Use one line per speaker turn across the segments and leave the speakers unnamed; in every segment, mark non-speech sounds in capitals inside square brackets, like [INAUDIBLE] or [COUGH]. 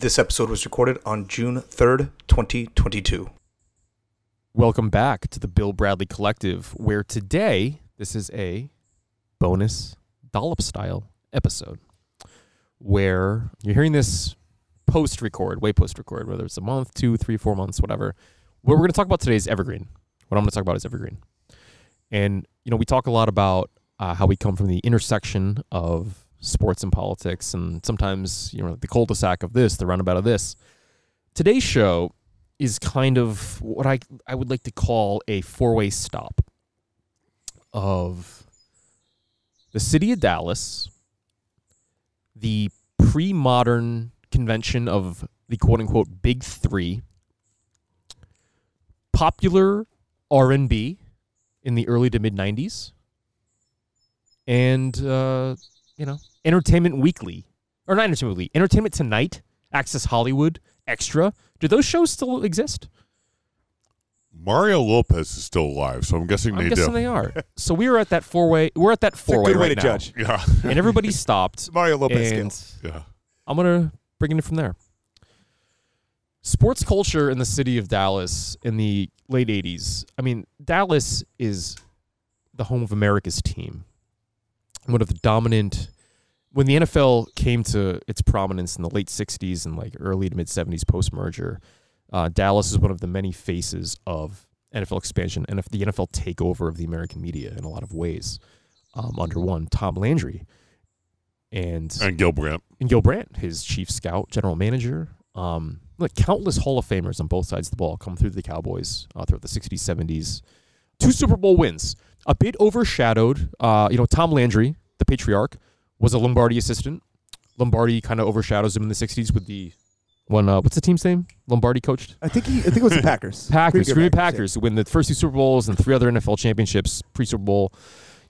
This episode was recorded on June 3rd, 2022.
Welcome back to the Bill Bradley Collective, where today this is a bonus dollop style episode where you're hearing this post record, way post record, whether it's a month, two, three, four months, whatever. What we're going to talk about today is Evergreen. What I'm going to talk about is Evergreen. And, you know, we talk a lot about uh, how we come from the intersection of sports and politics, and sometimes, you know, the cul de sac of this, the roundabout of this. Today's show is kind of what I, I would like to call a four way stop of the city of Dallas, the pre modern convention of the quote unquote big three, popular R and B in the early to mid '90s, and uh, you know, Entertainment Weekly or not Entertainment Weekly, Entertainment Tonight, Access Hollywood, Extra. Do those shows still exist?
Mario Lopez is still alive, so I'm guessing
I'm
they
guessing
do.
they are. [LAUGHS] So we were at that four way. We're at that
It's a
four way
good way
right
to
now,
judge.
yeah, [LAUGHS]
and everybody stopped.
Mario Lopez
and
skills.
yeah.
I'm gonna bring it from there. Sports culture in the city of Dallas in the late '80s. I mean, Dallas is the home of America's team. One of the dominant. When the NFL came to its prominence in the late '60s and like early to mid '70s post merger, uh, Dallas is one of the many faces of NFL expansion and of the NFL takeover of the American media in a lot of ways. Um, under one Tom Landry, and
And Gil Brandt.
and Gil Brandt, his chief scout, general manager. Um, like countless Hall of Famers on both sides of the ball come through the Cowboys uh, throughout the 60s, 70s. Two Super Bowl wins, a bit overshadowed. Uh, you know, Tom Landry, the patriarch, was a Lombardi assistant. Lombardi kind of overshadows him in the 60s with the one. Uh, what's the team's name? Lombardi coached
I think he. I think it was the Packers. [LAUGHS]
Packers, Green Bay
yeah.
Packers, who win the first two Super Bowls and three other NFL championships pre Super Bowl.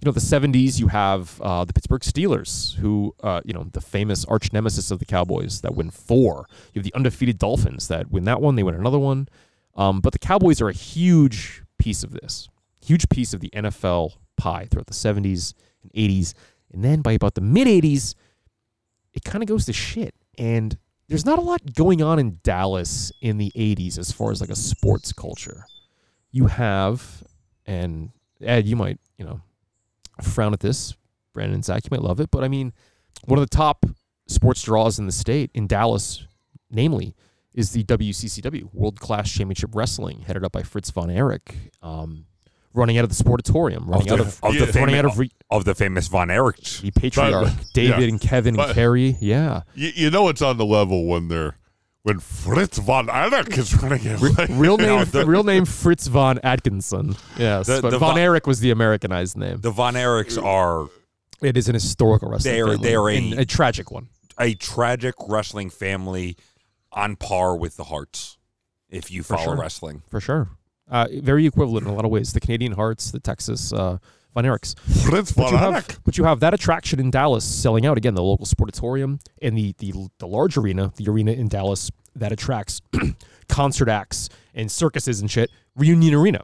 You know, the 70s, you have uh, the Pittsburgh Steelers, who, uh, you know, the famous arch nemesis of the Cowboys that win four. You have the undefeated Dolphins that win that one, they win another one. Um, but the Cowboys are a huge piece of this, huge piece of the NFL pie throughout the 70s and 80s. And then by about the mid 80s, it kind of goes to shit. And there's not a lot going on in Dallas in the 80s as far as like a sports culture. You have, and Ed, you might, you know, frown at this. Brandon and Zach, you might love it. But I mean, one of the top sports draws in the state, in Dallas, namely, is the WCCW, World Class Championship Wrestling, headed up by Fritz von Erich. Um, running out of the Sportatorium, running out of,
of the
running
famous-
out of re-
of the famous Von Erich.
the patriarch, David
yeah.
and Kevin and
But-
Kerry. Yeah.
You, you know it's on the level when they're when Fritz von Erich is running it.
Real name,
the-
real name Fritz von Atkinson. Yes,
The-
but
the
von
von-
Erich was the Americanized name.
The Von Erichs are
It is an historical wrestling
They are-
family,
they are a-
a tragic one.
a tragic wrestling family on par with the Hearts, if you
For
follow
sure.
wrestling.
for sure. Uh, very equivalent in a lot of ways. The Canadian Hearts, the Texas uh, Von Erichs.
Fritz
But you, have, but you have that attraction in Dallas selling out again, the local sportatorium and the the, the large arena, the arena in Dallas that attracts [CLEARS THROAT] concert acts and circuses and shit, Reunion Arena,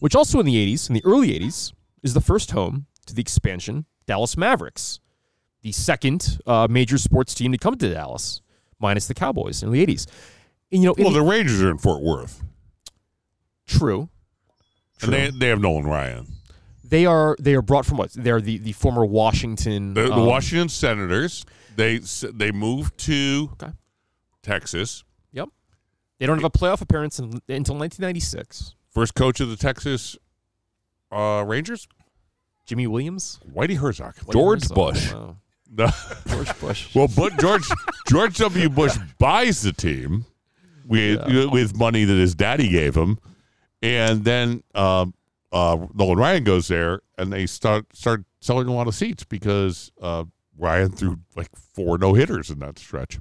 which also in the 80s, in the early 80s, is the first home to the expansion Dallas Mavericks, the second uh, major sports team to come to Dallas, minus the Cowboys in the 80s. And, you know,
Well,
the-
the Rangers are in Fort Worth,
true.
and they they have Nolan Ryan.
They are they are brought from what? They're the, the former Washington
The, the
um,
Washington Senators. They they moved to
Okay.
Texas. Yep.
They don't have a playoff appearance in, until 1996.
First coach of the Texas uh, Rangers,
Jimmy Williams,
Whitey Herzog.
What
George?
Oh,
Bush.
wow.
No.
George Bush. [LAUGHS]
Well, but George George W. Bush [LAUGHS] buys the team with
Yeah.
with money that his daddy gave him, and then um, uh, Nolan Ryan goes there, and they start start selling a lot of seats because uh, Ryan threw like four no hitters in that stretch.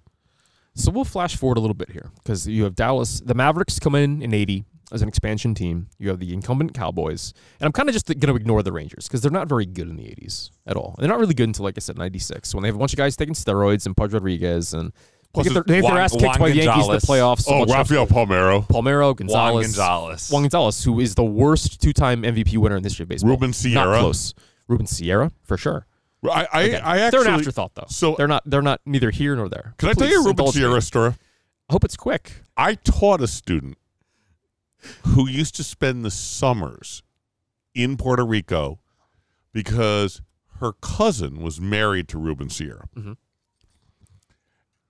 So we'll flash forward a little bit here because you have Dallas. The Mavericks come in in 80 as an expansion team. You have the incumbent Cowboys. And I'm kind of just going to ignore the Rangers because they're not very good in the 80s at all. They're not really good until, like I said, 96 when they have a bunch of guys taking steroids and Pudge Rodriguez. And
Plus
they get their,
it's
they have their
Juan-
ass kicked
Juan
by the Yankees in the
Gonzalez.
playoffs. so
Oh,
much
Rafael
after-
Palmeiro,
Palmeiro, Gonzalez.
Juan Gonzalez.
Juan Gonzalez, who is the worst two time MVP winner in the history of baseball.
Ruben
Not
Sierra.
close. Ruben Sierra, for sure.
I I,
Again,
I
they're an afterthought though.
so-
they're not they're not neither here nor there.
can I tell
Please
you a Ruben
indulge me.
Sierra story?
I hope it's quick.
I taught a student who used to spend the summers in Puerto Rico because her cousin was married to Ruben Sierra.
Mhm.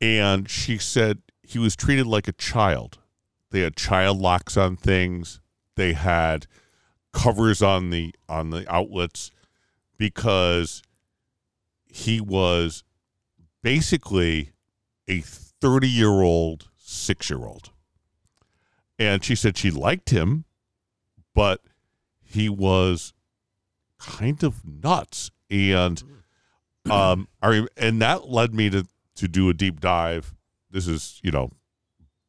And she said he was treated like a child. They had child locks on things. They had covers on the on the outlets because he was basically a 30 year old six year old. And she said she liked him, but he was kind of nuts. And um, I and that led me to to do a deep dive. This is you know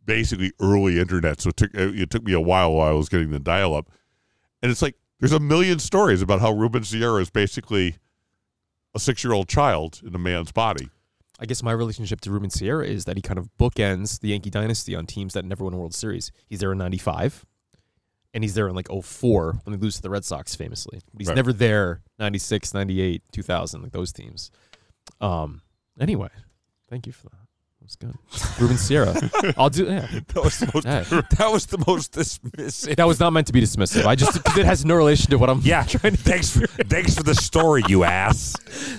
basically early internet, so it took it took me a while while I was getting the dial up. And it's like there's a million stories about how Ruben Sierra is basically a six year old child in a man's body.
I guess my relationship to Ruben Sierra is that he kind of bookends the Yankee dynasty on teams that never won a World Series. He's there in 95, and he's there in like 04 when they lose to the Red Sox famously. But he's
Right.
never there 96, 98, 2000, like those teams. Um. Anyway, thank you for that. That was good. [LAUGHS] Ruben Sierra. I'll do, yeah. [LAUGHS]
That was the most.
Yeah. [LAUGHS]
That was the most dismissive.
That was not meant to be dismissive. I just, it has no relation to what I'm
yeah.
trying to
Thanks for thanks for the story, you ass.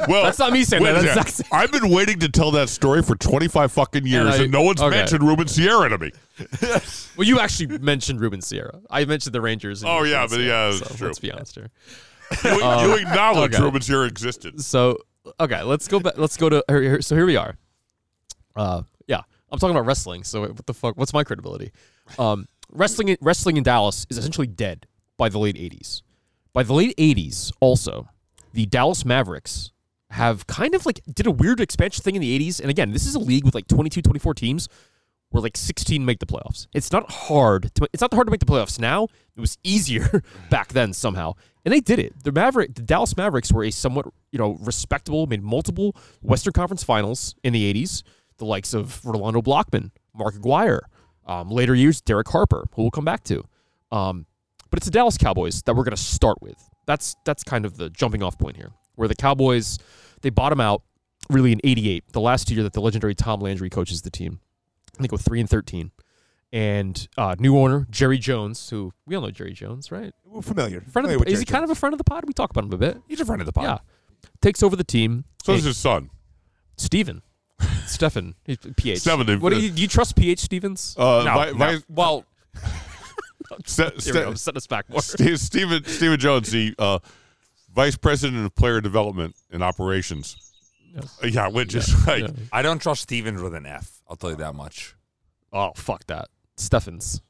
Well,
That's not me saying that. That's
I've been waiting to tell that story for 25 fucking years,
I-
and no one's
okay.
mentioned Ruben Sierra to me.
Well, you actually mentioned Ruben Sierra. I mentioned the Rangers. and
Oh,
Ruben
yeah, but
Sierra,
yeah,
so
true.
Let's be honest here.
You,
Um,
you acknowledge
okay.
Ruben Sierra existed.
So okay, let's go back. Let's go to so here we are. Uh, yeah, I'm talking about wrestling. So what the fuck? What's my credibility? Um, wrestling wrestling in Dallas is essentially dead by the late '80s. By the late '80s, also, the Dallas Mavericks have kind of like did a weird expansion thing in the '80s. And again, this is a league with like 22, 24 teams. Where like 16 make the playoffs. It's not hard. To, it's not hard to make the playoffs now. It was easier [LAUGHS] back then somehow, and they did it. The Maverick, the Dallas Mavericks were a somewhat you know respectable, made multiple Western Conference Finals in the 80s. The likes of Rolando Blackman, Mark Aguirre, um, later years Derek Harper, who we'll come back to. Um, but it's the Dallas Cowboys that we're going to start with. That's that's kind of the jumping off point here, where the Cowboys they bottom out really in '88, the last year that the legendary Tom Landry coaches the team. I think go three and thirteen, and uh, new owner Jerry Jones, who we all know Jerry Jones, right?
We're familiar.
Friend of the, is he
Jerry
kind of a friend of the pod? We talk about him a bit.
He's a friend of the pod.
Yeah, takes over the team.
So is his son.
Steven. Stefan, PH.
Stefan,
what do you, do you trust PH Stevens?
Uh,
No,
vi-
no.
vi-
well, [LAUGHS]
Ste- [LAUGHS]
Here we go. Set us back more.
Ste- Stephen Stephen Jones, the uh, vice president of player development and operations.
Yes.
Uh, yeah, which is like
Yeah.
I don't trust Stevens with an F. I'll tell you that much.
Oh fuck that. Steffens.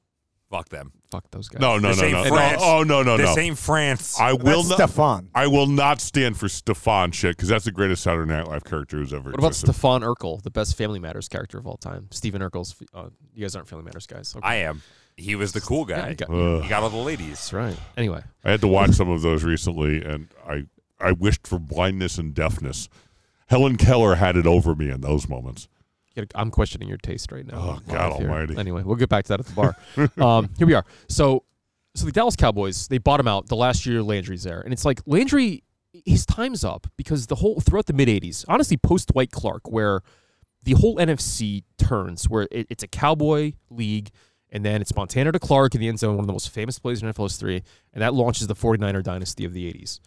Fuck them.
Fuck those guys.
no, no,
This
no,
ain't
no, no.
France.
Oh no, no,
this
no.
ain't France.
I will not.
Stefan.
I will not stand for Stefan shit because that's the greatest Saturday Night Live character who's ever
What about
existed.
Stefan Urkel, the best Family Matters character of all time? Stephen Urkel's. Uh, you guys aren't Family Matters guys. Okay.
I am. He was the cool
Yeah,
guy.
you got-
Ugh.
he got all the ladies.
That's right. Anyway,
I had to watch some of those recently, and I I wished for blindness and deafness. Helen Keller had it over me in those moments.
I'm questioning your taste right now.
Oh, God
here.
almighty.
Anyway, we'll get back to that at the bar. [LAUGHS] um, here we are. So, so the Dallas Cowboys they bought him out the last year Landry's there, and it's like Landry, his time's up because the whole throughout the mid '80s, honestly, post Dwight Clark, where the whole NFC turns, where it, it's a Cowboy league. And then it's Montana to Clark in the end zone, one of the most famous plays in NFL history. And that launches the 49er dynasty of the 80s.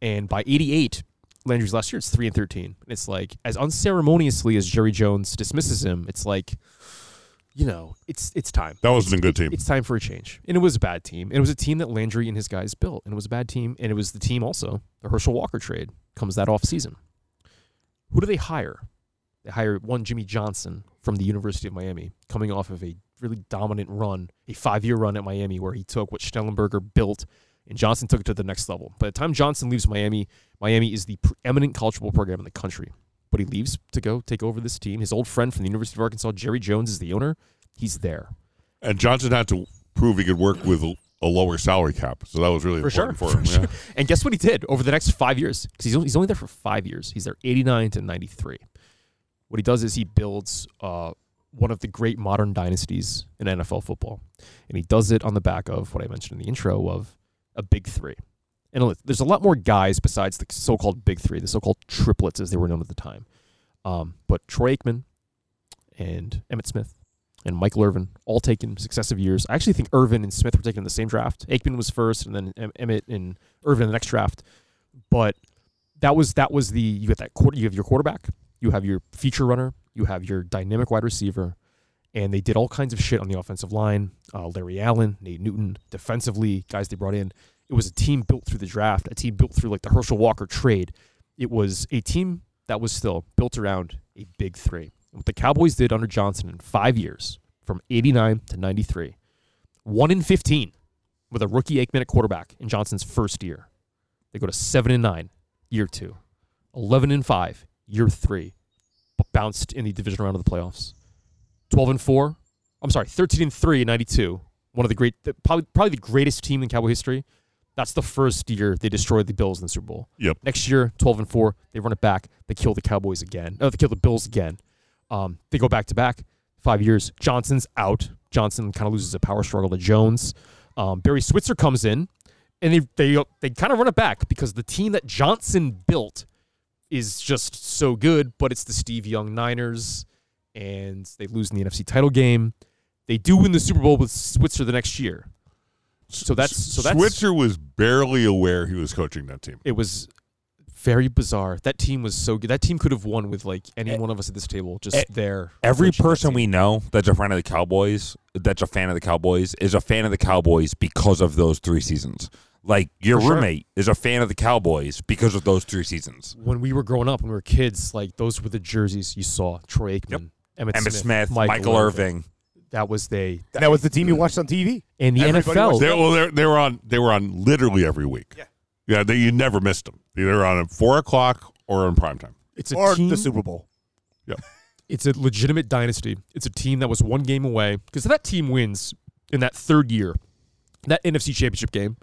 And by 88, Landry's last year, it's 3 and 13. And it's like, as unceremoniously as Jerry Jones dismisses him, it's like, you know, it's it's time.
That wasn't a good team.
It's time for a change. And it was a bad team. And it was a team that Landry and his guys built. And it was a bad team. And it was the team also, the Herschel Walker trade comes that off season. Who do they hire? They hire one Jimmy Johnson from the University of Miami, coming off of a really dominant run, a five year run at Miami where he took what Schnellenberger built and Johnson took it to the next level. By the time Johnson leaves Miami, Miami is the preeminent college football program in the country. But he leaves to go take over this team. His old friend from the University of Arkansas, Jerry Jones, is the owner. He's there.
and Johnson had to prove he could work with a, lower salary cap, so that was really
For sure,
important for
for
him.
sure. And guess what he did over the next five years? Because he's only, he's only there for five years. He's there 89 to 93. What he does is he builds uh, one of the great modern dynasties in NFL football. And he does it on the back of what I mentioned in the intro of a big three. And there's a lot more guys besides the so called big three, the so called triplets as they were known at the time. Um, but Troy Aikman and Emmitt Smith and Michael Irvin, all taken successive years. I actually think Irvin and Smith were taken in the same draft. Aikman was first, and then Em- Emmitt and Irvin in the next draft. But that was that was the you get that quarter. You have your quarterback, you have your feature runner, you have your dynamic wide receiver, and they did all kinds of shit on the offensive line. Uh, Larry Allen, Nate Newton, defensively, guys they brought in. It was a team built through the draft, a team built through like the Herschel Walker trade. It was a team that was still built around a big three. What the Cowboys did under Johnson in five years, from 89 to 93, 1 in 15 with a rookie at quarterback in Johnson's first year. They go to 7 and 9, year two, 11 and 5, year three, bounced in the division round of the playoffs. 12 and 4, I'm sorry, 13 and 3 in 92. One of the great, the- probably, probably the greatest team in Cowboy history. That's the first year they destroyed the Bills in the Super Bowl.
Yep.
Next year, 12 and 4, they run it back. They kill the Cowboys again. Oh, they kill the Bills again. Um, they go back to back. Five years. Johnson's out. Johnson kind of loses a power struggle to Jones. Um, Barry Switzer comes in, and they they they kind of run it back because the team that Johnson built is just so good. But it's the Steve Young Niners, and they lose in the NFC title game. They do win the Super Bowl with Switzer the next year. So that's so that's
Switzer was barely aware he was coaching that team.
it was very bizarre. That team was so good. That team could have won with like any
Eh,
one of us at this table just
eh,
there.
Every person we know that's a fan of the Cowboys, that's a fan of the Cowboys, is a fan of the Cowboys because of those three seasons. Like your
For sure.
roommate is a fan of the Cowboys because of those three seasons.
when we were growing up, when we were kids, like those were the jerseys you saw. Troy Aikman,
Yep.
Emmitt,
Emmitt
Smith,
Smith, Michael, Irving.
That was they.
And that was the team you watched on TV.
And the
Everybody
NFL.
was
They, well, they're, they were on. They were on literally every week.
Yeah.
yeah. They, you never missed them. They were on at four o'clock or on prime time.
It's a
Or
team.
the Super Bowl.
Yeah, [LAUGHS] it's a legitimate dynasty. It's a team that was one game away because if that team wins in that third year, that NFC Championship game,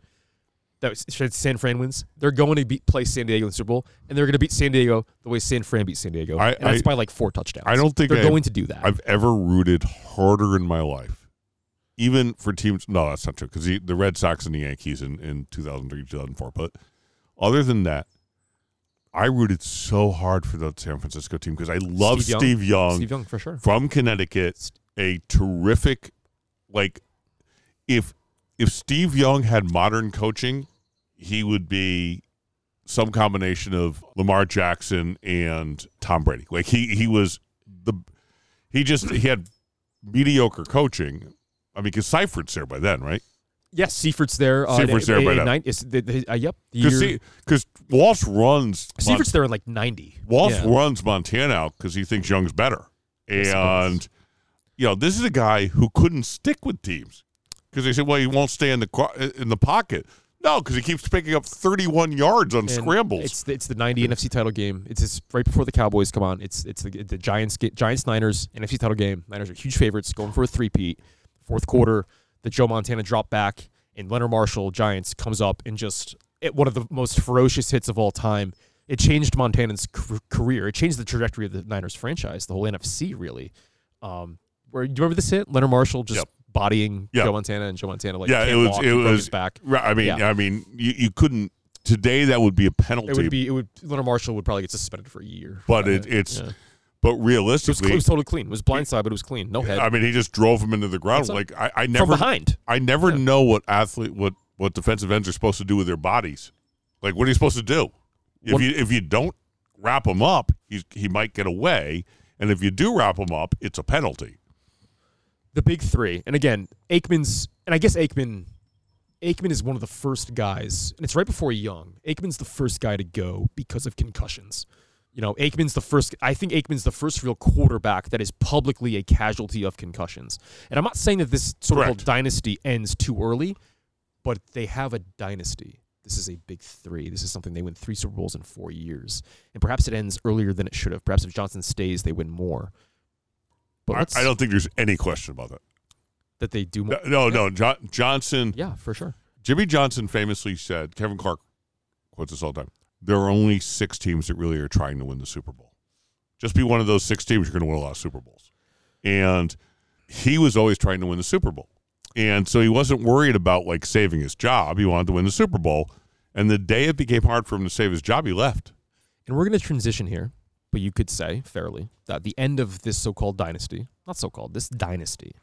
that was, San Fran wins. They're going to beat play San Diego in the Super Bowl, and they're going to beat San Diego the way San Fran beat San Diego,
I-
and that's
I-
by like four touchdowns.
I don't think
they're
I-
going to do that.
I've ever rooted harder in my life, even for teams. No, that's not true because the, the Red Sox and the Yankees in, in 2003, 2004. But other than that, I rooted so hard for the San Francisco team because I love
Steve
Steve
Young.
Young,
Steve Young for sure.
from Connecticut, a terrific, like, if if Steve Young had modern coaching, he would be some combination of Lamar Jackson and Tom Brady. Like he he was the he just he had mediocre coaching. I mean, because Seifert's there by then, right?
Yes, Seifert's there. Uh,
Seifert's there by
nine- is the- the- uh, yep.
Because because Walsh runs
Seifert's there in like ninety.
Walsh
Yeah.
runs Montana out because he thinks Young's better, and you know this is a guy who couldn't stick with teams because they said, well, he won't stay in the in the pocket. No, because he keeps picking up 31 yards on
And
scrambles.
It's the, it's the ninety NFC title game. It's just right before the Cowboys come on. It's it's the, the Giants Giants Niners NFC title game. Niners are huge favorites, going for a three-peat. Fourth quarter, the Joe Montana drop back, and Leonard Marshall Giants comes up and just it, one of the most ferocious hits of all time. It changed Montana's career. It changed the trajectory of the Niners franchise, the whole NFC really. Um, where do you remember this hit? Leonard Marshall just
Yep.
Bodying. Joe Montana, and Joe Montana like
Yeah, it was-
walk,
it
he
was-
back.
Right, I mean,
Yeah.
I mean, you, you couldn't today. That would be a penalty,
It would be. It would. Leonard Marshall would probably get suspended for a year.
but it, it's
yeah.
but
It was,
realistically,
it was totally clean. It was blindside, but it was clean. No head
I mean, he just drove him into the ground. Like I, I
from
never,
behind.
I never know what athlete, what what defensive ends are supposed to do with their bodies. Like, what are you supposed to do? If
One-
you if you don't wrap him up, he's, he might get away, and if you do wrap him up, it's a penalty.
The big three, and again, Aikman's, and I guess Aikman, Aikman is one of the first guys, and it's right before Young. Aikman's the first guy to go because of concussions. You know, Aikman's the first. I think Aikman's the first real quarterback that is publicly a casualty of concussions. And I'm not saying that this sort of
Correct.
dynasty ends too early, but they have a dynasty. This is a big three. This is something they win three Super Bowls in four years, and perhaps it ends earlier than it should have. Perhaps if Johnson stays, they win more.
I, I don't think there's any question about that.
that they do more.
No, no, no. Jo- Johnson,
Yeah, for sure.
Jimmy Johnson famously said, Kevin Clark quotes this all the time. There are only six teams that really are trying to win the Super Bowl. Just be one of those six teams, you're going to win a lot of Super Bowls. And he was always trying to win the Super Bowl. And so he wasn't worried about like saving his job. He wanted to win the Super Bowl. And the day it became hard for him to save his job, he left.
And we're going to transition here, but you could say fairly that the end of this so-called dynasty. not so-called, this dynasty.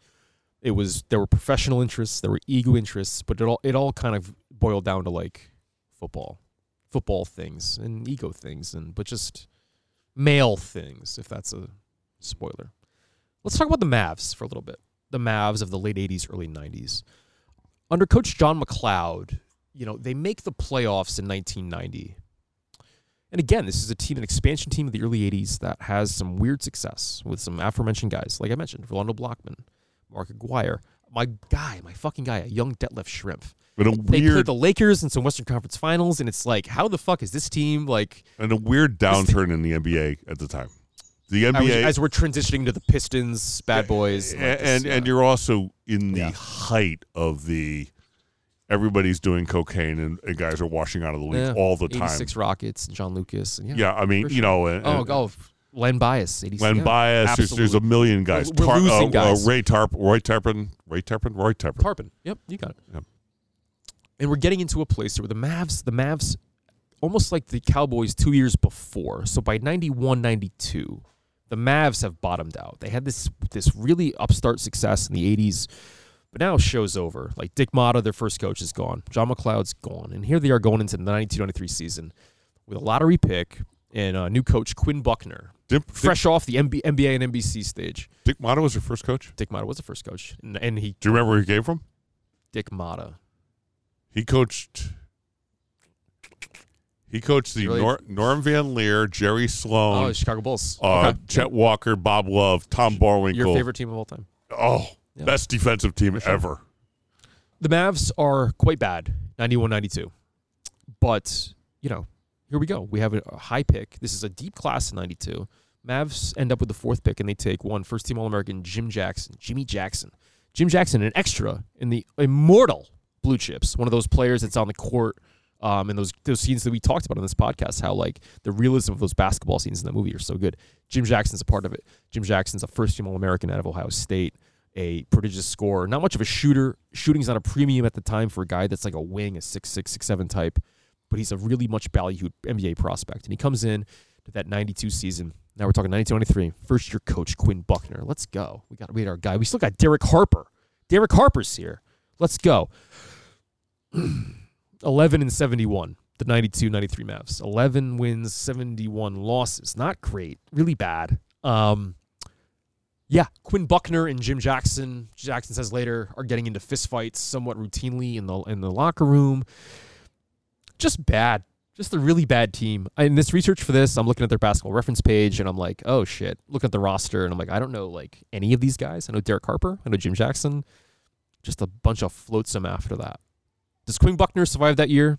It was there were professional interests, there were ego interests, but it all it all kind of boiled down to like football, football things and ego things, and but just male things, if that's a spoiler. Let's talk about the Mavs for a little bit. The Mavs of the late '80s, early '90s, under Coach John MacLeod. You know they make the playoffs in 1990. And again, this is a team, an expansion team of the early 80s that has some weird success with some aforementioned guys, like I mentioned, Rolando Blackman, Mark Aguirre, my guy, my fucking guy, a young Detlef Schrempf.
But a weird,
They played the Lakers in some Western Conference Finals, and it's like, how the fuck is this team like?
and a weird downturn in the NBA at the time. The NBA
as we're transitioning to the Pistons, bad boys,
and
like this,
and,
yeah.
and you're also in the
Yeah.
height of the everybody's doing cocaine and, and guys are washing out of the league
Yeah.
all the time.
86 Rockets, John Lucas, yeah,
Yeah, I mean,
for
you know, and,
oh,
and
oh, Len Bias, 86.
Len
yeah,
Bias, there's, there's a million guys.
We're
Tar-
losing
uh,
guys.
Uh, Ray Tarp, Roy Tarpley, Ray Tarpley, Roy Tarpley.
Tarpley. Yep, you got it.
Yep.
And we're getting into a place where the Mavs, the Mavs, almost like the Cowboys two years before. So by 91, 92, the Mavs have bottomed out. They had this this really upstart success in the 80s, but now show's over. Like Dick Motta, their first coach, is gone. John MacLeod's gone. And here they are going into the 92, 93 season with a lottery pick and a new coach, Quinn Buckner,
Dick,
fresh off the MB, NBA and NBC stage.
Dick, Motta was your first coach.
Dick Motta was the first coach. And, and he,
Do you remember where he came from?
Dick Motta.
He coached. He coached the
Really?
Nor- Norm Van Lier, Jerry
Oh,
Sloan,
the Chicago Bulls.
uh,
Okay.
Chet Walker, Bob Love, Tom Boerwinkle.
Your favorite team of all time.
Oh,
Yeah.
best defensive team
sure.
ever.
The Mavs are quite bad, 91 92. But, you know, here we go. We have a, high pick. This is a deep class in 92. Mavs end up with the fourth pick, and they take one first team All American, Jim Jackson. Jimmy Jackson. Jim Jackson, an extra in the immortal Blue Chips, one of those players that's on the court. Um, and those those scenes that we talked about on this podcast, how like the realism of those basketball scenes in the movie are so good. Jim Jackson's a part of it. Jim Jackson's a first team All American out of Ohio State a prodigious scorer. Not much of a shooter. Shooting's not a premium at the time for a guy that's like a wing, a six six six seven type, but he's a really much valued NBA prospect. And he comes in to that 92 season. Now we're talking 92-93. First year coach Quinn Buckner. Let's go. We got we had our guy. We still got Derek Harper. Derek Harper's here. Let's go. [CLEARS THROAT] 11 and 71. The 92-93 Mavs. 11 wins, 71 losses. Not great. Really bad. Um, yeah, Quinn Buckner and Jim Jackson. Jackson says later are getting into fistfights somewhat routinely in the in the locker room. Just bad, just a really bad team. In this research for this, I'm looking at their basketball reference page and I'm like, oh shit. Looking at the roster and I'm like, I don't know like any of these guys. I know Derek Harper. I know Jim Jackson. Just a bunch of flotsam after that. Does Quinn Buckner survive that year?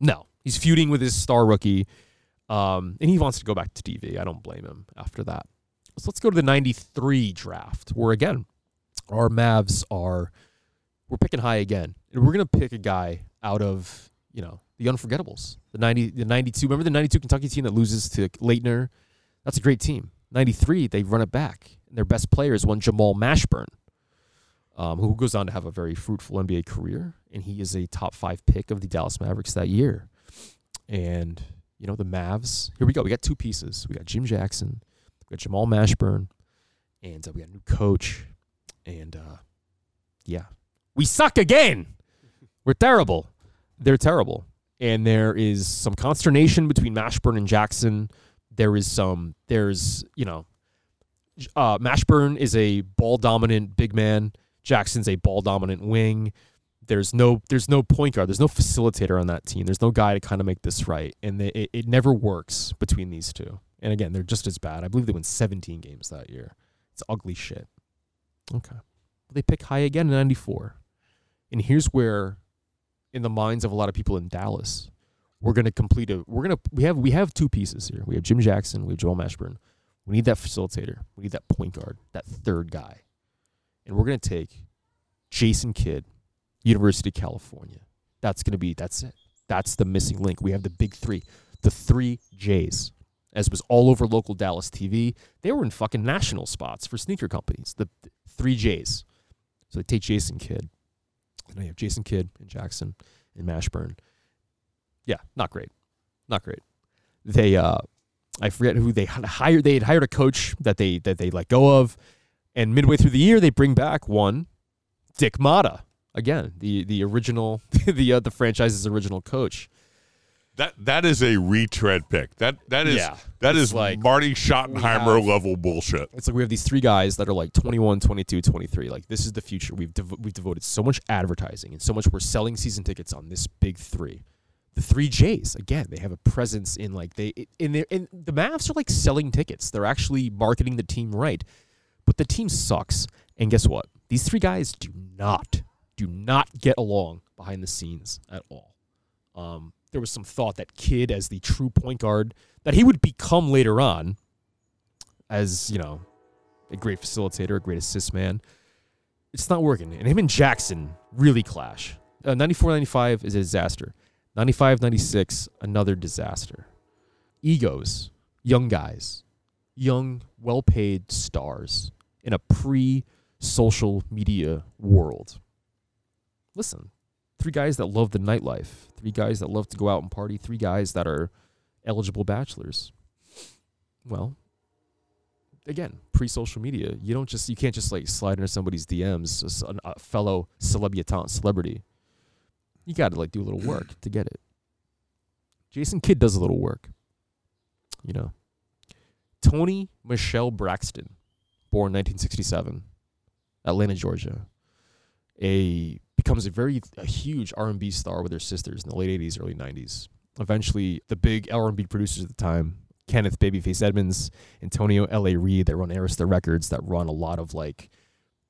No, he's feuding with his star rookie, um, and he wants to go back to DV. I don't blame him after that. So let's go to the 93 draft, where again, our Mavs are, we're picking high again. And we're going to pick a guy out of, you know, the unforgettables. The 90, the 92, remember the 92 Kentucky team that loses to Laettner? That's a great team. 93, they run it back. And their best player is one Jamal Mashburn, um, who goes on to have a very fruitful NBA career. And he is a top five pick of the Dallas Mavericks that year. And, you know, the Mavs, here we go. We got two pieces. We got Jim Jackson. Got Jamal Mashburn, and uh, we got a new coach, and uh, yeah, we suck again. We're terrible. They're terrible, and there is some consternation between Mashburn and Jackson. There is some. There's you know, uh, Mashburn is a ball dominant big man. Jackson's a ball dominant wing. There's no there's no point guard. There's no facilitator on that team. There's no guy to kind of make this right, and they, it, it never works between these two. And again, they're just as bad. I believe they won 17 games that year. It's ugly shit. Okay. They pick high again in 94. And here's where in the minds of a lot of people in Dallas, we're going to complete a we're going to we have we have two pieces here. We have Jim Jackson, we have Joel Mashburn. We need that facilitator. We need that point guard, that third guy. And we're going to take Jason Kidd, University of California. That's going to be that's it. That's the missing link. We have the big 3. The 3 J's as was all over local Dallas TV. They were in fucking national spots for sneaker companies. The three J's. So they take Jason Kidd. And they have Jason Kidd and Jackson and Mashburn. Yeah, not great. Not great. They uh I forget who they hired they had hired a coach that they that they let go of. And midway through the year, they bring back one, Dick Motta. Again, the the original, [LAUGHS] the uh, the franchise's original coach.
That that is a retread pick. That that is
Yeah.
that is
like
Marty Schottenheimer
have-
level bullshit.
It's like we have these three guys that are like 21, 22, 23. Like this is the future. We've dev- we've devoted so much advertising and so much we're selling season tickets on this big three. The three J's again. They have a presence in like they in their in the Mavs are like selling tickets. They're actually marketing the team right, but the team sucks. And guess what? These three guys do not do not get along behind the scenes at all. Um, there was some thought that Kidd, as the true point guard, that he would become later on, as you know, a great facilitator, a great assist man. It's not working. And him and Jackson really clash. Uh, 94 95 is a disaster. 95 96, another disaster. Egos, young guys, young, well paid stars in a pre social media world. Listen, three guys that love the nightlife, three guys that love to go out and party, three guys that are eligible bachelors. Well, again, pre-social media, you don't just you can't just like slide into somebody's DMs, as a fellow celebritant celebrity. You got to like do a little work to get it. Jason Kidd does a little work. You know, Toni Michelle Braxton, born 1967, Atlanta, Georgia, a becomes a very a huge R&B star with her sisters in the late 80s, early 90s. Eventually, the big R&B producers at the time, Kenneth Babyface Edmonds, Antonio L.A. Reid, that run Arista Records, that run a lot of like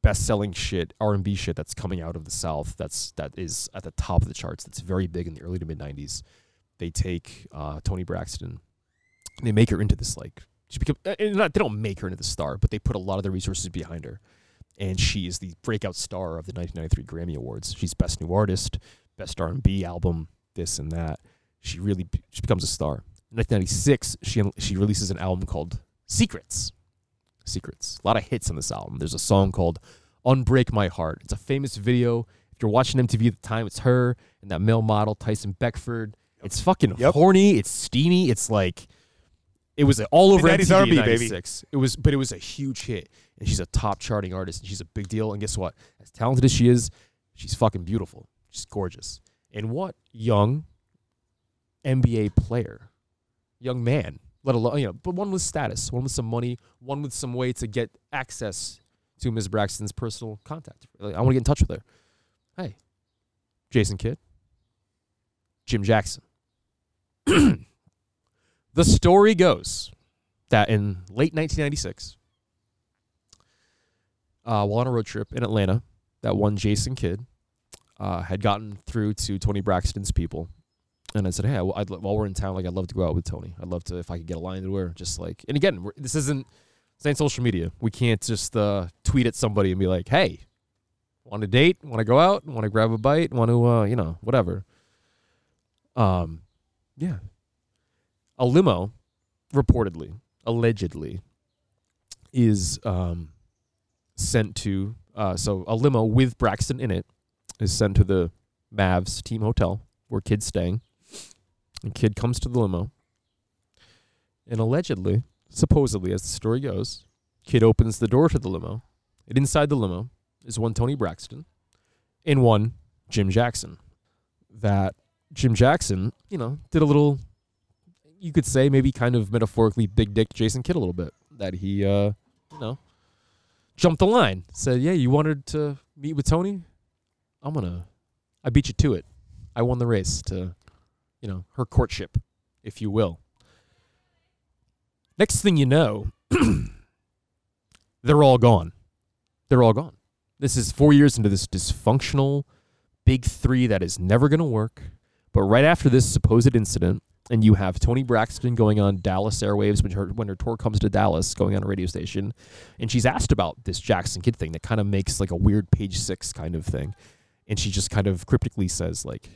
best-selling shit, R&B shit that's coming out of the South. That's that is at the top of the charts. That's very big in the early to mid 90s. They take uh, Toni Braxton, they make her into this like she become. uh, Not, they don't make her into the star, but they put a lot of their resources behind her and she is the breakout star of the 1993 Grammy Awards. She's Best New Artist, Best R&B Album, this and that. She really she becomes a star. In 1996, she she releases an album called Secrets. Secrets. A lot of hits on this album. There's a song called Unbreak My Heart. It's a famous video. If you're watching MTV at the time, it's her and that male model Tyson Beckford. It's fucking
Yep.
horny. It's steamy. It's like it was all over
Mid-nineties
MTV in
baby.
96. It was, but it was a huge hit, and she's a top charting artist, and she's a big deal. And guess what? As talented as she is, she's fucking beautiful. She's gorgeous. And what young NBA player, young man, let alone you know, but one with status, one with some money, one with some way to get access to Ms. Braxton's personal contact. I want to get in touch with her. Hey, Jason Kidd, Jim Jackson. [CLEARS THROAT] the story goes that in late 1996, uh, while on a road trip in Atlanta, that one Jason Kidd uh, had gotten through to Toni Braxton's people, and I said, "Hey, I, would while we're in town, like I'd love to go out with Toni. I'd love to if I could get a line to her, just like." And again, this isn't ain't social media. We can't just uh, tweet at somebody and be like, "Hey, want to date? Want to go out? Want to grab a bite? Want to, uh, you know, whatever." Um, yeah. A limo, reportedly, allegedly, is um sent to uh so a limo with Braxton in it is sent to the Mavs team hotel where Kidd's staying. And Kidd comes to the limo. And allegedly, supposedly, as the story goes, Kidd opens the door to the limo. And inside the limo is one Toni Braxton and one Jim Jackson. That Jim Jackson, you know, did a little, you could say maybe kind of metaphorically big dick Jason Kidd a little bit. That he, uh, you know, jumped the line. Said, yeah, you wanted to meet with Toni? I'm to, I beat you to it. I won the race to, you know, her courtship, if you will. Next thing you know, [CLEARS THROAT] they're all gone. They're all gone. This is four years into this dysfunctional big three that is never going to work. But right after this supposed incident, and you have Toni Braxton going on Dallas airwaves when her when her tour comes to Dallas, going on a radio station, and she's asked about this Jackson Kidd thing that kind of makes like a weird page six kind of thing, and she just kind of cryptically says like,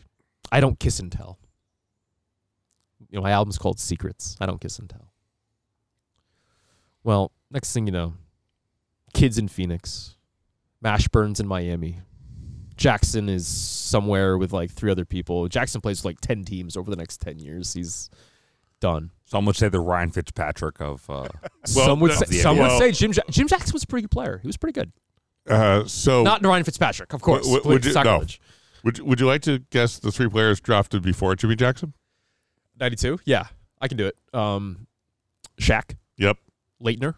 "I don't kiss and tell." You know, my album's called Secrets. I don't kiss and tell. Well, next thing you know, Kidd's in Phoenix, Mashburns in Miami, Jackson is somewhere with like three other people. Jackson plays for like ten teams over the next ten years. He's done.
Some would say the Ryan Fitzpatrick of. Uh, [LAUGHS]
some would say, some would say Jim ja- Jim Jackson was a pretty good player. He was pretty good.
Uh, so
Not Ryan Fitzpatrick, of course.
would- would you- no. Would you- would you like to guess the three players drafted before Jimmy Jackson?
92? Yeah, I can do it. Um, Shaq,
Yep.
Laettner,
Yep.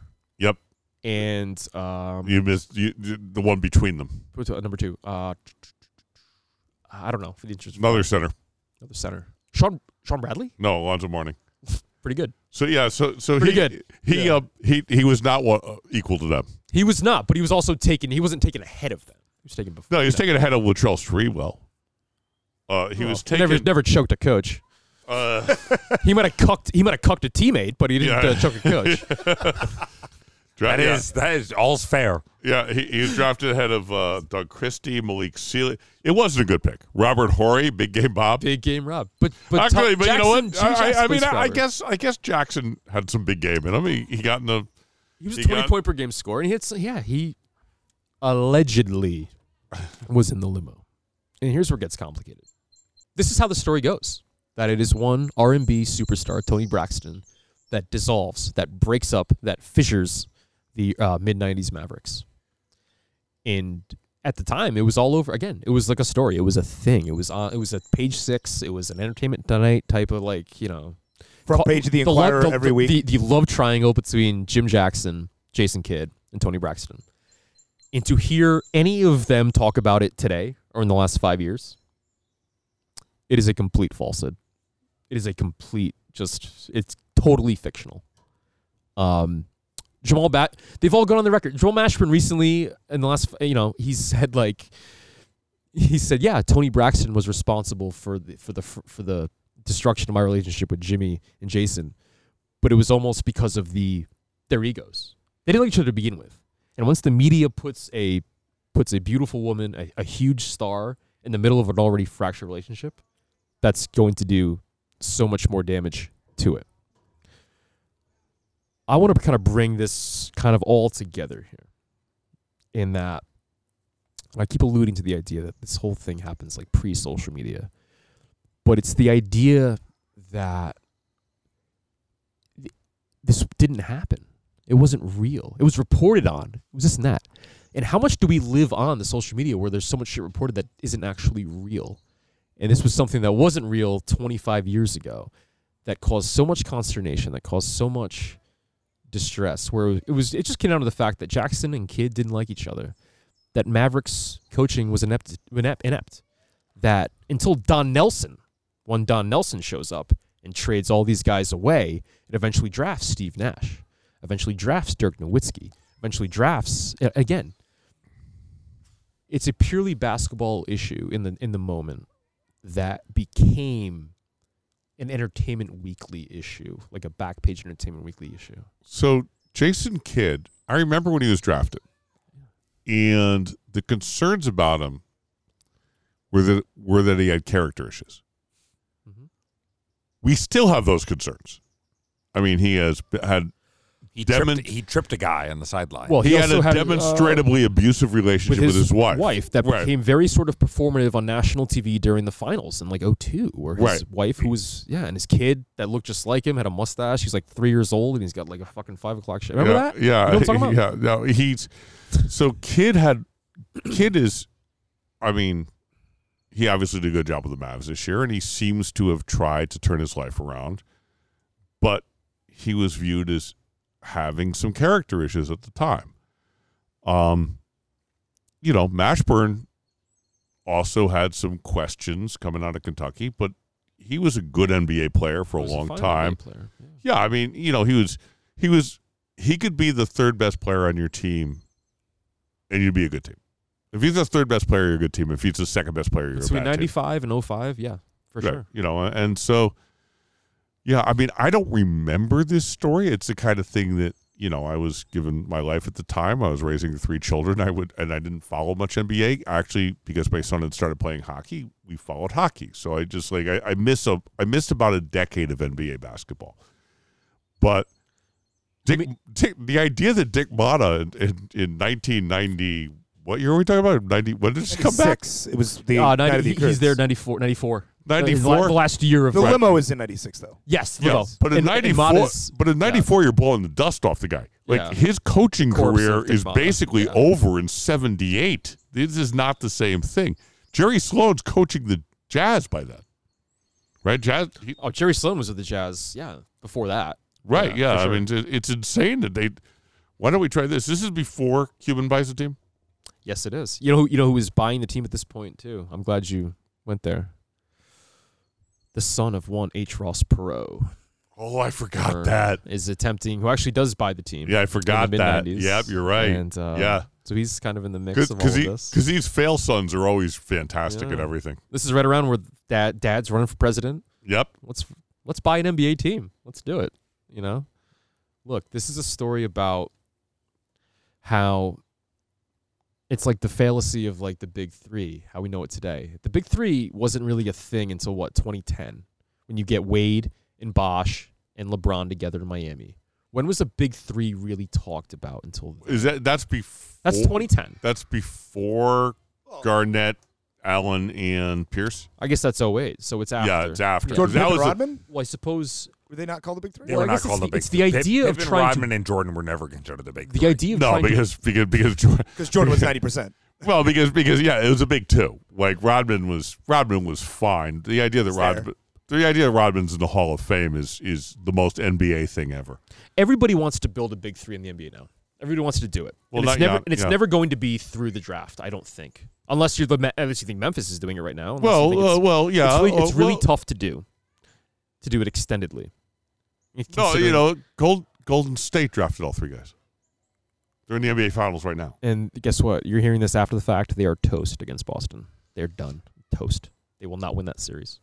And um,
You missed you, the one between them.
uh, number two? Uh, I don't know. For the interest of
Another center.
another center. Shawn Shawn Bradley,
No, Alonzo Mourning.
pretty good.
So yeah, so so
Pretty
he,
good.
He
Yeah.
uh, he he was not one, uh, equal to them.
He was not, but he was also taken. He wasn't taken ahead of them. He was taken before.
No, he was
them.
taken ahead of Latrell Sprewell. Uh, he
Well,
was taken.
never never choked a coach.
uh, [LAUGHS]
He might have cucked. He might have cucked a teammate, but he didn't
Yeah.
uh, choke a coach. [LAUGHS] [LAUGHS]
dra-
that
yeah,
is that is all's fair.
yeah. He, he was drafted ahead of uh, Doug Christie, Malik Sealy. It wasn't a good pick. Robert Horry, Big Game Bob.
Big game, Rob. But but
Actually,
Tom-
but you know what?
Jackson-
I, I mean, I, I guess I guess Jackson had some big game in him. He, he got in the
He was a 20
got-
point per game score, and he hits. Yeah, he allegedly was in the limo. And here's where it gets complicated. This is how the story goes: that it is one R&B superstar, Toni Braxton, that dissolves, that breaks up, that fissures the uh, mid '90s Mavericks. And at the time, it was all over. Again, it was like a story. It was a thing. It was on. It was at page six. It was an Entertainment Tonight type of like you know
Front page of the
love-
Inquirer
the-
every
the-
week.
The, the love triangle between Jim Jackson, Jason Kidd, and Toni Braxton. And to hear any of them talk about it today or in the last five years, it is a complete falsehood. It is a complete, just, it's totally fictional. Um, Jamal Bat, they've all gone on the record. Joel Mashburn recently, in the last, you know, he said like, he said, yeah, Toni Braxton was responsible for the for the for the destruction of my relationship with Jimmy and Jason, but it was almost because of the their egos. They didn't like each other to begin with, and once the media puts a puts a beautiful woman, a, a huge star, in the middle of an already fractured relationship, that's going to do so much more damage to it. I want to kind of bring this kind of all together here, in that I keep alluding to the idea that this whole thing happens like pre-social media but it's the idea that th- this didn't happen. It wasn't real. It was reported on. It was this and that. And how much do we live on the social media where there's so much shit reported that isn't actually real? And this was something that wasn't real 25 years ago that caused so much consternation, that caused so much distress, where it was it just came down to the fact that Jackson and Kidd didn't like each other. That Mavericks coaching was inept, inept, inept. That until Don Nelson when Don Nelson shows up and trades all these guys away and eventually drafts Steve Nash, eventually drafts Dirk Nowitzki, eventually drafts again. It's a purely basketball issue in the in the moment that became an Entertainment Weekly issue, like a back page Entertainment Weekly issue.
So Jason Kidd, I remember when he was drafted, and the concerns about him were that were that he had character issues.
Mhm.
We still have those concerns. I mean, he has had
He
Demon-
tripped, he tripped a guy on the sideline.
Well,
he,
he,
had a
had uh,
demonstrably abusive relationship with his, wife.
Wife that
Right.
became very sort of performative on national TV during the finals in like 02, where his
Right.
wife, who was, yeah, and his kid that looked just like him, had a mustache. He's like three years old and he's got like a fucking five o'clock shit. Remember
yeah,
that?
Yeah,
You know what I'm talking
yeah. No, he's so Kidd had Kidd is, I mean, he obviously did a good job with the Mavs this year, and he seems to have tried to turn his life around, but he was viewed as having some character issues at the time. Um, you know, Mashburn also had some questions coming out of Kentucky, but he was a good NBA player for a long
fine
time.
NBA player, yeah.
Yeah, I mean, you know, he was he was he could be the third best player on your team and you'd be a good team. If he's the third best player, you're a good team. If he's the second best player, you're
Between
a bad team.
95 and 05, yeah, for
Right,
sure.
You know, and so yeah, I mean, I don't remember this story. It's the kind of thing that, you know, I was given my life at the time. I was raising three children. I would and I didn't follow much NBA. Actually, because my son had started playing hockey, we followed hockey. So I just like I, I miss a I missed about a decade of NBA basketball. But Dick, Dick the idea that Dick Motta in, in, in 1990 what year are we talking about? 90 when did this come back?
It was the
Uh, 90,
the
he- he's there
occurrence.
94, 94. Uh, the
94
the last year of
The
Right.
limo is in '96 though.
yes,
Yeah,
limo.
but in
And- and
'94,
Motta's-
but in '94, you're blowing the dust off the guy. Like
Yeah.
his coaching
Corpse
career
of Dick
is
Motta.
basically
Yeah.
over in '78. This is not the same thing. Jerry Sloan's coaching the Jazz by then, right? Jazz, he-
Oh, Jerry Sloan was with the Jazz. Yeah, before that.
right?
Yeah,
Yeah,
for
I
sure.
mean, it- it's insane that they. Why don't we try this? This is before Cuban buys the team.
Yes, it is. You know, who, you know who was buying the team at this point too. I'm glad you went there. The son of one H. Ross Perot
Oh, I forgot
Or-
that.
is attempting, who actually does buy the team.
Yeah, I forgot
in the
that. Yep, you're right.
And uh,
yeah,
so he's kind of in the mix of all
because
of this.
because these fail sons are always fantastic at everything.
This is right around where dad dad's running for president.
Yep.
Let's let's buy an NBA team. Let's do it. You know, look, this is a story about how it's like the fallacy of like the big three, how we know it today. The big three wasn't really a thing until what 2010, when you get Wade and Bosh and LeBron together in Miami. When was the big three really talked about until
Is that that's before?
that's 2010?
That's before Garnett, Allen, and Pierce.
I guess that's 08. So it's after.
Yeah, it's after.
Yeah.
Jordan
that
Pippen,
was a-
Rodman.
Well, I suppose
Were they not called the Big Three?
They
Well,
were
I
not
guess
called
it's
the
the-
big.
it's the idea of
Pippen,
trying to-
Rodman and Jordan were never considered the big.
the
three.
idea of
no
trying to-
because because because Jordan, [LAUGHS]
Because Jordan was ninety percent. [LAUGHS]
well because because yeah it was a big two. Like Rodman was Rodman was fine. The idea that
Fair.
Rodman the idea that Rodman's in the Hall of Fame is is the most NBA thing ever.
everybody wants to build a big three in the NBA now. Everybody wants to do it.
Well,
and it's
not-
never
yeah,
and it's
yeah.
never going to be through the draft. I don't think, unless you're the unless you think Memphis is doing it right now.
Well,
it's,
uh, well, yeah.
it's really,
uh,
it's really
well,
tough to do, to do it extendedly.
No, [LAUGHS] you know, Gold, Golden State drafted all three guys. They're in the NBA Finals right now.
And guess what? You're hearing this after the fact. They are toast against Boston. They're done. Toast. They will not win that series.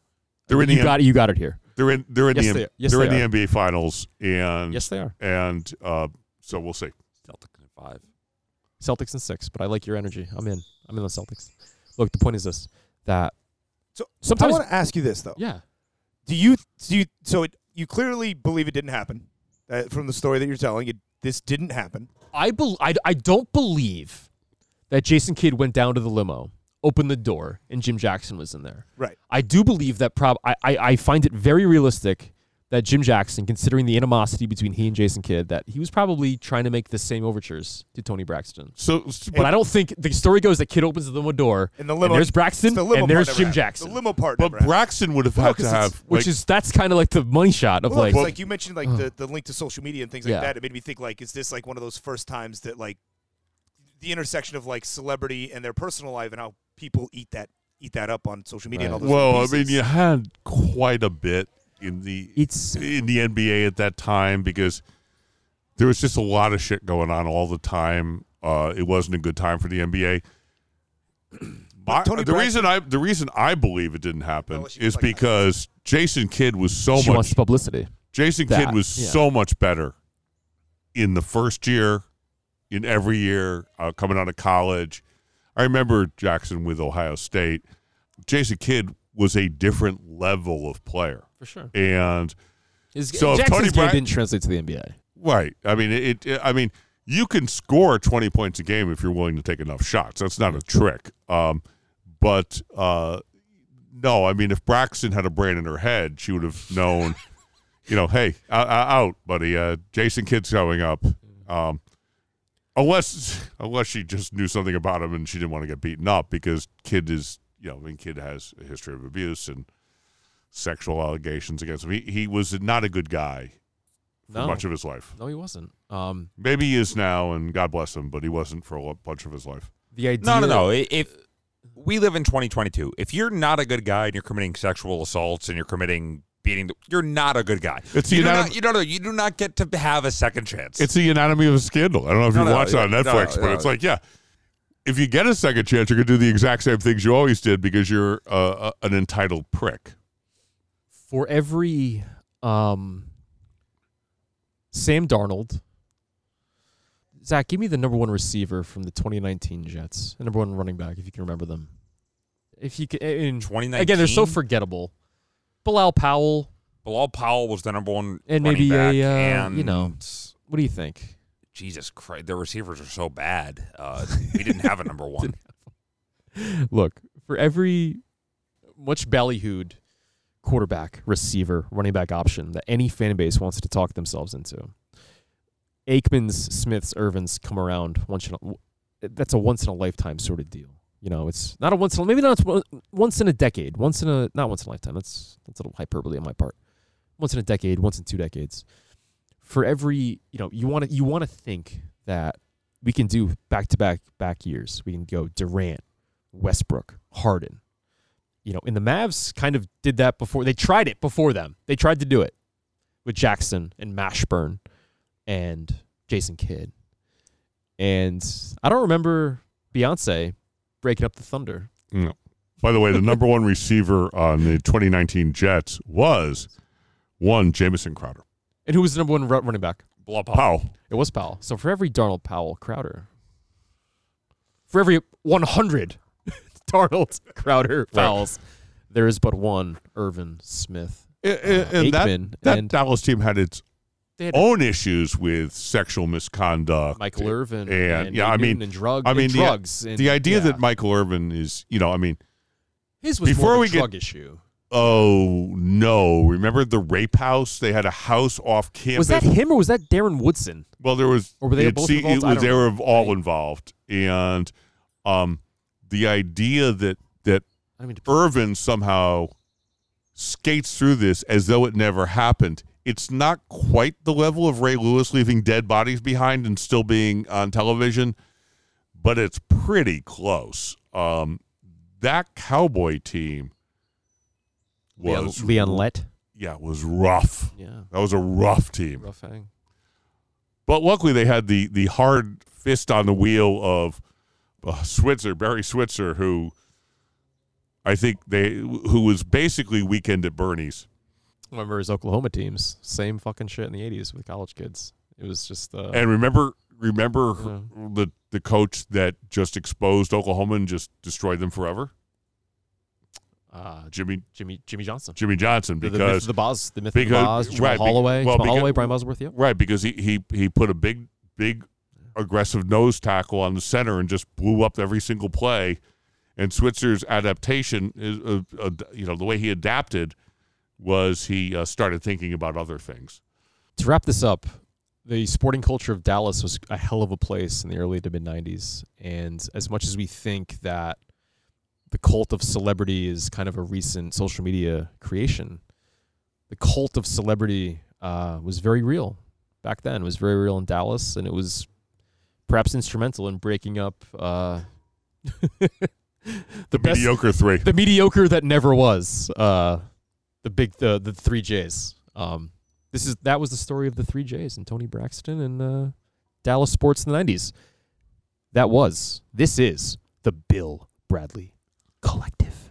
They're in
you
the
got it. You got it here.
They're in. They're in
Yes,
the.
they- yes,
they're
they
in the NBA Finals, and
Yes, they are.
and uh, so we'll see.
Celtics in five.
Celtics in six, but I like your energy. I'm in. I'm in the Celtics. Look, the point is this: that
So I want to ask you this though.
yeah,
Do you do you so it, you clearly believe it didn't happen uh, from the story that you're telling? It this didn't happen.
I, bel I, I don't believe that Jason Kidd went down to the limo, opened the door, and Jim Jackson was in there.
Right.
I do believe that. Prob I, I, I find it very realistic that Jim Jackson, considering the animosity between he and Jason Kidd, that he was probably trying to make the same overtures to Toni Braxton.
So,
But I don't think the story goes that Kidd opens the limo door,
And the limo.
there's Braxton,
the limo
and there's Jim
happened.
Jackson.
The limo part.
but. Braxton would have
Well,
had
'cause
to have,
which
like,
is that's kind of like the money shot of
Well,
like
it's like you mentioned, like
Ugh.
the, [SIGHS] the link to social media and things like
Yeah.
that. It made me think, like, is this like one of those first times that like the intersection of like celebrity and their personal life and how people eat that eat that up on social media and all those.
well, I mean, you had quite a bit in the
it's
in the NBA at that time because there was just a lot of shit going on all the time. Uh, it wasn't a good time for the NBA. My-
Toni
the
Braxton-
reason I the reason I believe it didn't happen
Well,
is
like-
because Jason Kidd was so
she
much
wants publicity.
Jason
that,
Kidd was
yeah.
so much better in the first year, in every year uh, coming out of college. I remember Jackson with Ohio State. Jason Kidd was a different level of player,
For sure.
and
His,
So if
Jackson's
Toni
game
Bra-
didn't translate to the NBA.
right. I mean, it, it. I mean, you can score twenty points a game if you're willing to take enough shots. That's not a trick. Um, but uh, no, I mean, if Braxton had a brain in her head, she would have known. [LAUGHS] you know, hey, out, out buddy. Uh, Jason Kidd's showing up. Um, unless unless she just knew something about him and she didn't want to get beaten up because Kidd is, you know, I mean, Kidd has a history of abuse and sexual allegations against him. He, he was not a good guy for
No.
much of his life.
No, he wasn't. Um,
Maybe he is now, and God bless him, but he wasn't for a bunch of his life.
the idea.
No, no, no. If we live in 2022, if you're not a good guy and you're committing sexual assaults and you're committing beating, the, you're not a good guy.
It's the
you, do
anatomy-
not, you don't know. You do not get to have a second chance.
It's the anatomy of a scandal. I don't know if
No,
you
no,
watched it on
yeah,
Netflix,
no,
but
no.
it's like, yeah, if you get a second chance, you're going to do the exact same things you always did because you're uh, a, an entitled prick.
For every um, Sam Darnold. Zach, give me the number one receiver from the 2019 Jets, the number one running back, if you can remember them. If you can, in,
2019.
again, they're so forgettable. Bilal Powell.
Bilal Powell was the number one
And maybe a, uh,
and
you know. What do you think?
Jesus Christ, their receivers are so bad. Uh, we didn't have a number [LAUGHS] one.
Look, for every much ballyhooed quarterback, receiver, running back option that any fan base wants to talk themselves into. Aikman's, Smiths, Irvins come around once in a, that's a once in a lifetime sort of deal. You know, it's not a once in a, maybe not once in a decade, once in a not once in a lifetime. That's that's a little hyperbole on my part. Once in a decade, once in two decades. For every, you know, you want to you want to think that we can do back to back back years. We can go Durant, Westbrook, Harden. You know, and the Mavs kind of did that before. They tried it before them. They tried to do it with Jackson and Mashburn and Jason Kidd. And I don't remember Beyonce breaking up the Thunder.
No. By the way, the number one receiver on the 2019 Jets was one Jamison Crowder.
And who was the number one running back?
Blow up.
Powell.
It was Powell. So for every Darnold Powell Crowder, for every 100 [LAUGHS] Darnold Crowder fouls, there is but one Irvin Smith.
And, and- and that,
Aikman
that
and-
Dallas team had its
They had
own issues with sexual misconduct.
Michael Irvin
and,
and,
yeah, I mean,
and drug,
I mean,
and
the-
drugs. and,
the idea
yeah.
that Michael Irvin is, you know, I mean,
his was
before
more of a
we get-
drug issue.
oh no, remember the rape house? They had a house off campus.
Was that him or was that Darren Woodson?
Well, there was.
Or were they both
see-
involved?
It was, they
know.
were all involved, and um, the idea that that
I mean,
Irvin somehow skates through this as though it never happened. It's not quite the level of Ray Lewis leaving dead bodies behind and still being on television, but it's pretty close. Um, that Cowboy team was
Leon Lett.
yeah was rough.
Yeah,
That was a rough team.
rough hang.
But luckily, they had the the hard fist on the wheel of uh, Switzer, Barry Switzer, who I think they who was basically weekend at Bernie's.
Remember his Oklahoma teams? Same fucking shit in the '80s with college kids. It was just uh,
And remember, remember
Yeah.
the the coach that just exposed Oklahoma and just destroyed them forever,
uh,
Jimmy
Jimmy Jimmy Johnson.
Jimmy Johnson,
The, the myth
because
the Boz, the myth of the
because-
Boz, Jamelle
right,
Holieway,
well,
Jamelle
because-
Holieway, Brian Bosworth. Yep.
right because he he he put a big big aggressive nose tackle on the center and just blew up every single play. And Switzer's adaptation is, uh, uh, you know, the way he adapted was he uh, started thinking about other things.
To wrap this up, the sporting culture of Dallas was a hell of a place in the early to mid '90s, and as much as we think that the cult of celebrity is kind of a recent social media creation, the cult of celebrity uh, was very real back then. It was very real in Dallas, and it was perhaps instrumental in breaking up uh, the, best,
Mediocre three.
the mediocre that never was. Uh, the big the the three J's. Um, this is that was the story of the three J's and Toni Braxton and uh, Dallas sports in the nineties. That was this is the Bill Bradley Collective.